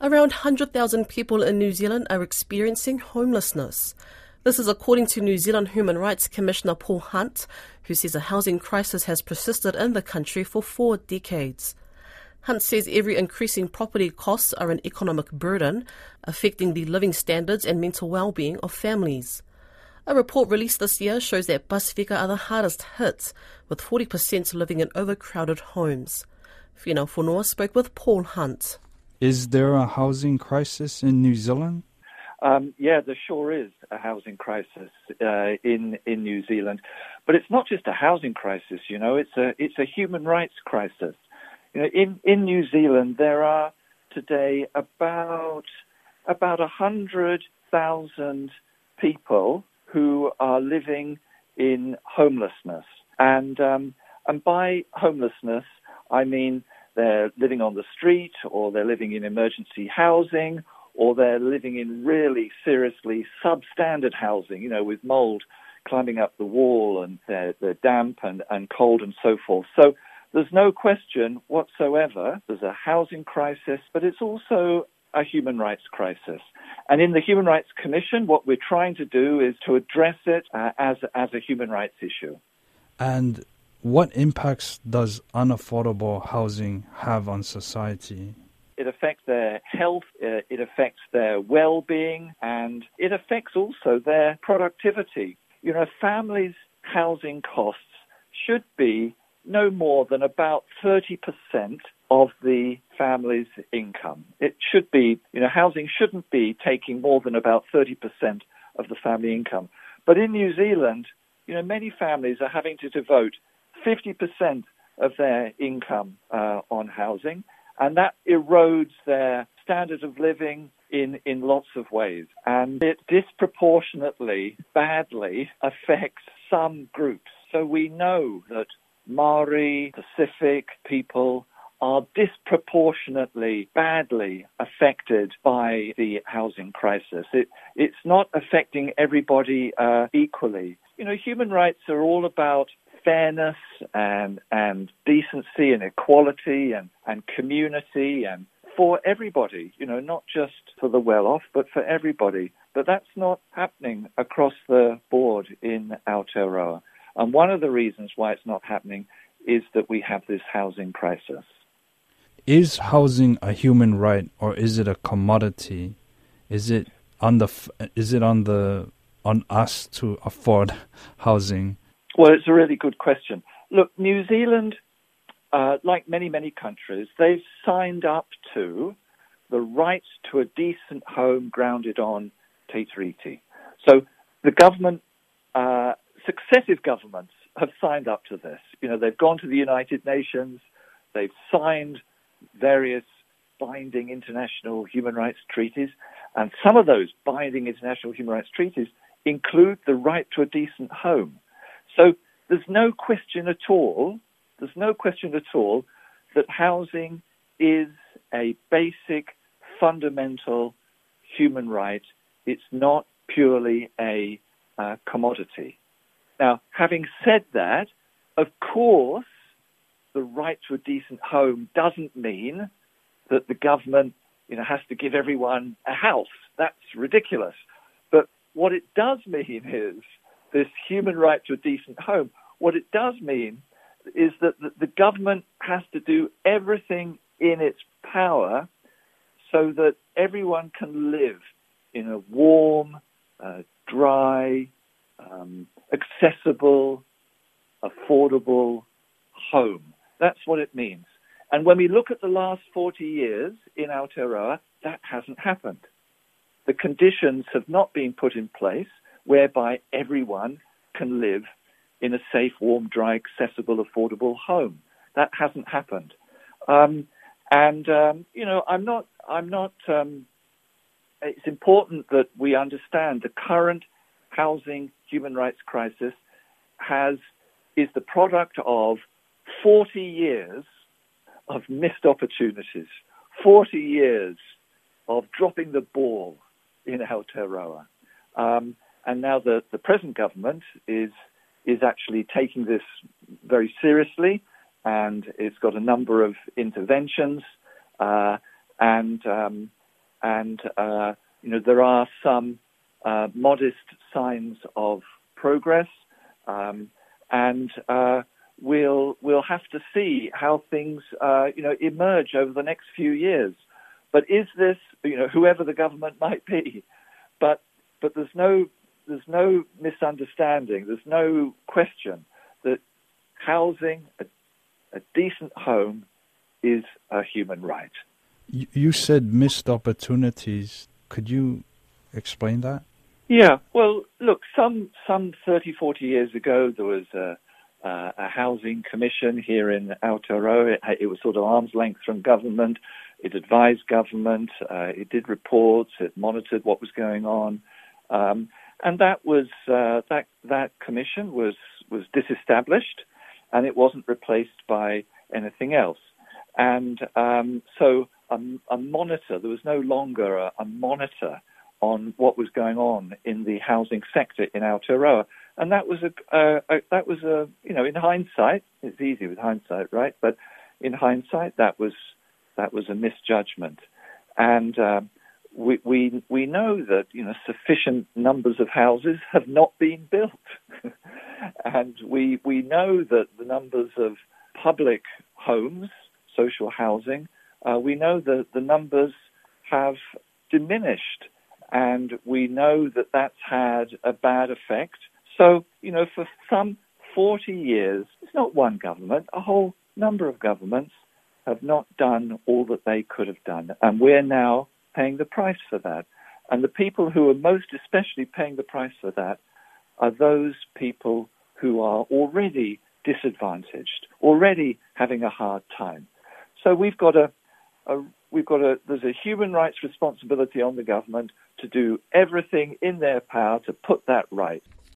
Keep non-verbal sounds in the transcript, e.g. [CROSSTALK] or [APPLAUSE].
Around 100,000 people in New Zealand are experiencing homelessness. This is according to New Zealand Human Rights Commissioner Paul Hunt, who says a housing crisis has persisted in the country for four decades. Hunt says every increasing property costs are an economic burden, affecting the living standards and mental well-being of families. A report released this year shows that Pasifika are the hardest hit, with 40% living in overcrowded homes. Fiona Fonua spoke with Paul Hunt. Is there a housing crisis in New Zealand? Um, yeah, there sure is a housing crisis uh, in in New Zealand, but it's not just a housing crisis. You know, it's a it's a human rights crisis. You know, in in New Zealand there are today about about a hundred thousand people who are living in homelessness, and um, and by homelessness I mean they're living on the street or they're living in emergency housing or they're living in really seriously substandard housing, you know, with mold climbing up the wall and they're, they're damp and, and cold and so forth. So there's no question whatsoever there's a housing crisis, but it's also a human rights crisis. And in the Human Rights Commission, what we're trying to do is to address it uh, as, as a human rights issue. And what impacts does unaffordable housing have on society? It affects their health, uh, it affects their well being, and it affects also their productivity. You know, families' housing costs should be no more than about 30% of the family's income. It should be, you know, housing shouldn't be taking more than about 30% of the family income. But in New Zealand, you know, many families are having to devote 50% of their income uh, on housing, and that erodes their standard of living in, in lots of ways. And it disproportionately badly affects some groups. So we know that Maori, Pacific people are disproportionately badly affected by the housing crisis. It, it's not affecting everybody uh, equally. You know, human rights are all about fairness and and decency and equality and, and community and for everybody, you know, not just for the well off, but for everybody. But that's not happening across the board in Aotearoa. And one of the reasons why it's not happening is that we have this housing crisis. Is housing a human right or is it a commodity? Is it on the is it on the on us to afford [LAUGHS] housing? Well, it's a really good question. Look, New Zealand, uh, like many, many countries, they've signed up to the right to a decent home grounded on Te Tiriti. So the government, uh, successive governments have signed up to this. You know, they've gone to the United Nations, they've signed various binding international human rights treaties, and some of those binding international human rights treaties include the right to a decent home. So there's no question at all, there's no question at all that housing is a basic, fundamental human right. It's not purely a uh, commodity. Now, having said that, of course, the right to a decent home doesn't mean that the government you know, has to give everyone a house. That's ridiculous. But what it does mean is this human right to a decent home, what it does mean is that the government has to do everything in its power so that everyone can live in a warm, uh, dry, um, accessible, affordable home. That's what it means. And when we look at the last 40 years in Aotearoa, that hasn't happened. The conditions have not been put in place whereby everyone can live in a safe, warm, dry, accessible, affordable home. That hasn't happened. Um, and um, you know, I'm not. I'm not. Um, it's important that we understand the current housing human rights crisis has is the product of 40 years of missed opportunities, 40 years of dropping the ball in Aotearoa. Um, and now the, the present government is is actually taking this very seriously, and it's got a number of interventions, uh, and um, and uh, you know there are some uh, modest signs of progress, um, and uh, we'll we'll have to see how things uh, you know emerge over the next few years. But is this you know whoever the government might be? But but there's no there's no misunderstanding. There's no question that housing a, a decent home is a human right. You said missed opportunities. Could you explain that? Yeah, well, look, some some 30, 40 years ago, there was a, uh, a housing commission here in Aotearoa. It, it, was sort of arm's length from government. It advised government. Uh, it did reports. It monitored what was going on, um, and that was uh, that that commission was was disestablished, and it wasn't replaced by anything else. And um, so a, a, monitor, there was no longer a, a monitor on what was going on in the housing sector in Aotearoa. And that was a, uh, a, that was a you know in hindsight it's easy with hindsight right but in hindsight that was that was a misjudgment and uh, we we we know that you know sufficient numbers of houses have not been built [LAUGHS] and we we know that the numbers of public homes social housing uh, we know that the numbers have diminished and we know that that's had a bad effect. So, you know, for some 40 years, it's not one government, a whole number of governments have not done all that they could have done. And we're now paying the price for that. And the people who are most especially paying the price for that are those people who are already disadvantaged, already having a hard time. So we've got a, a we've got a there's a human rights responsibility on the government to do everything in their power to put that right.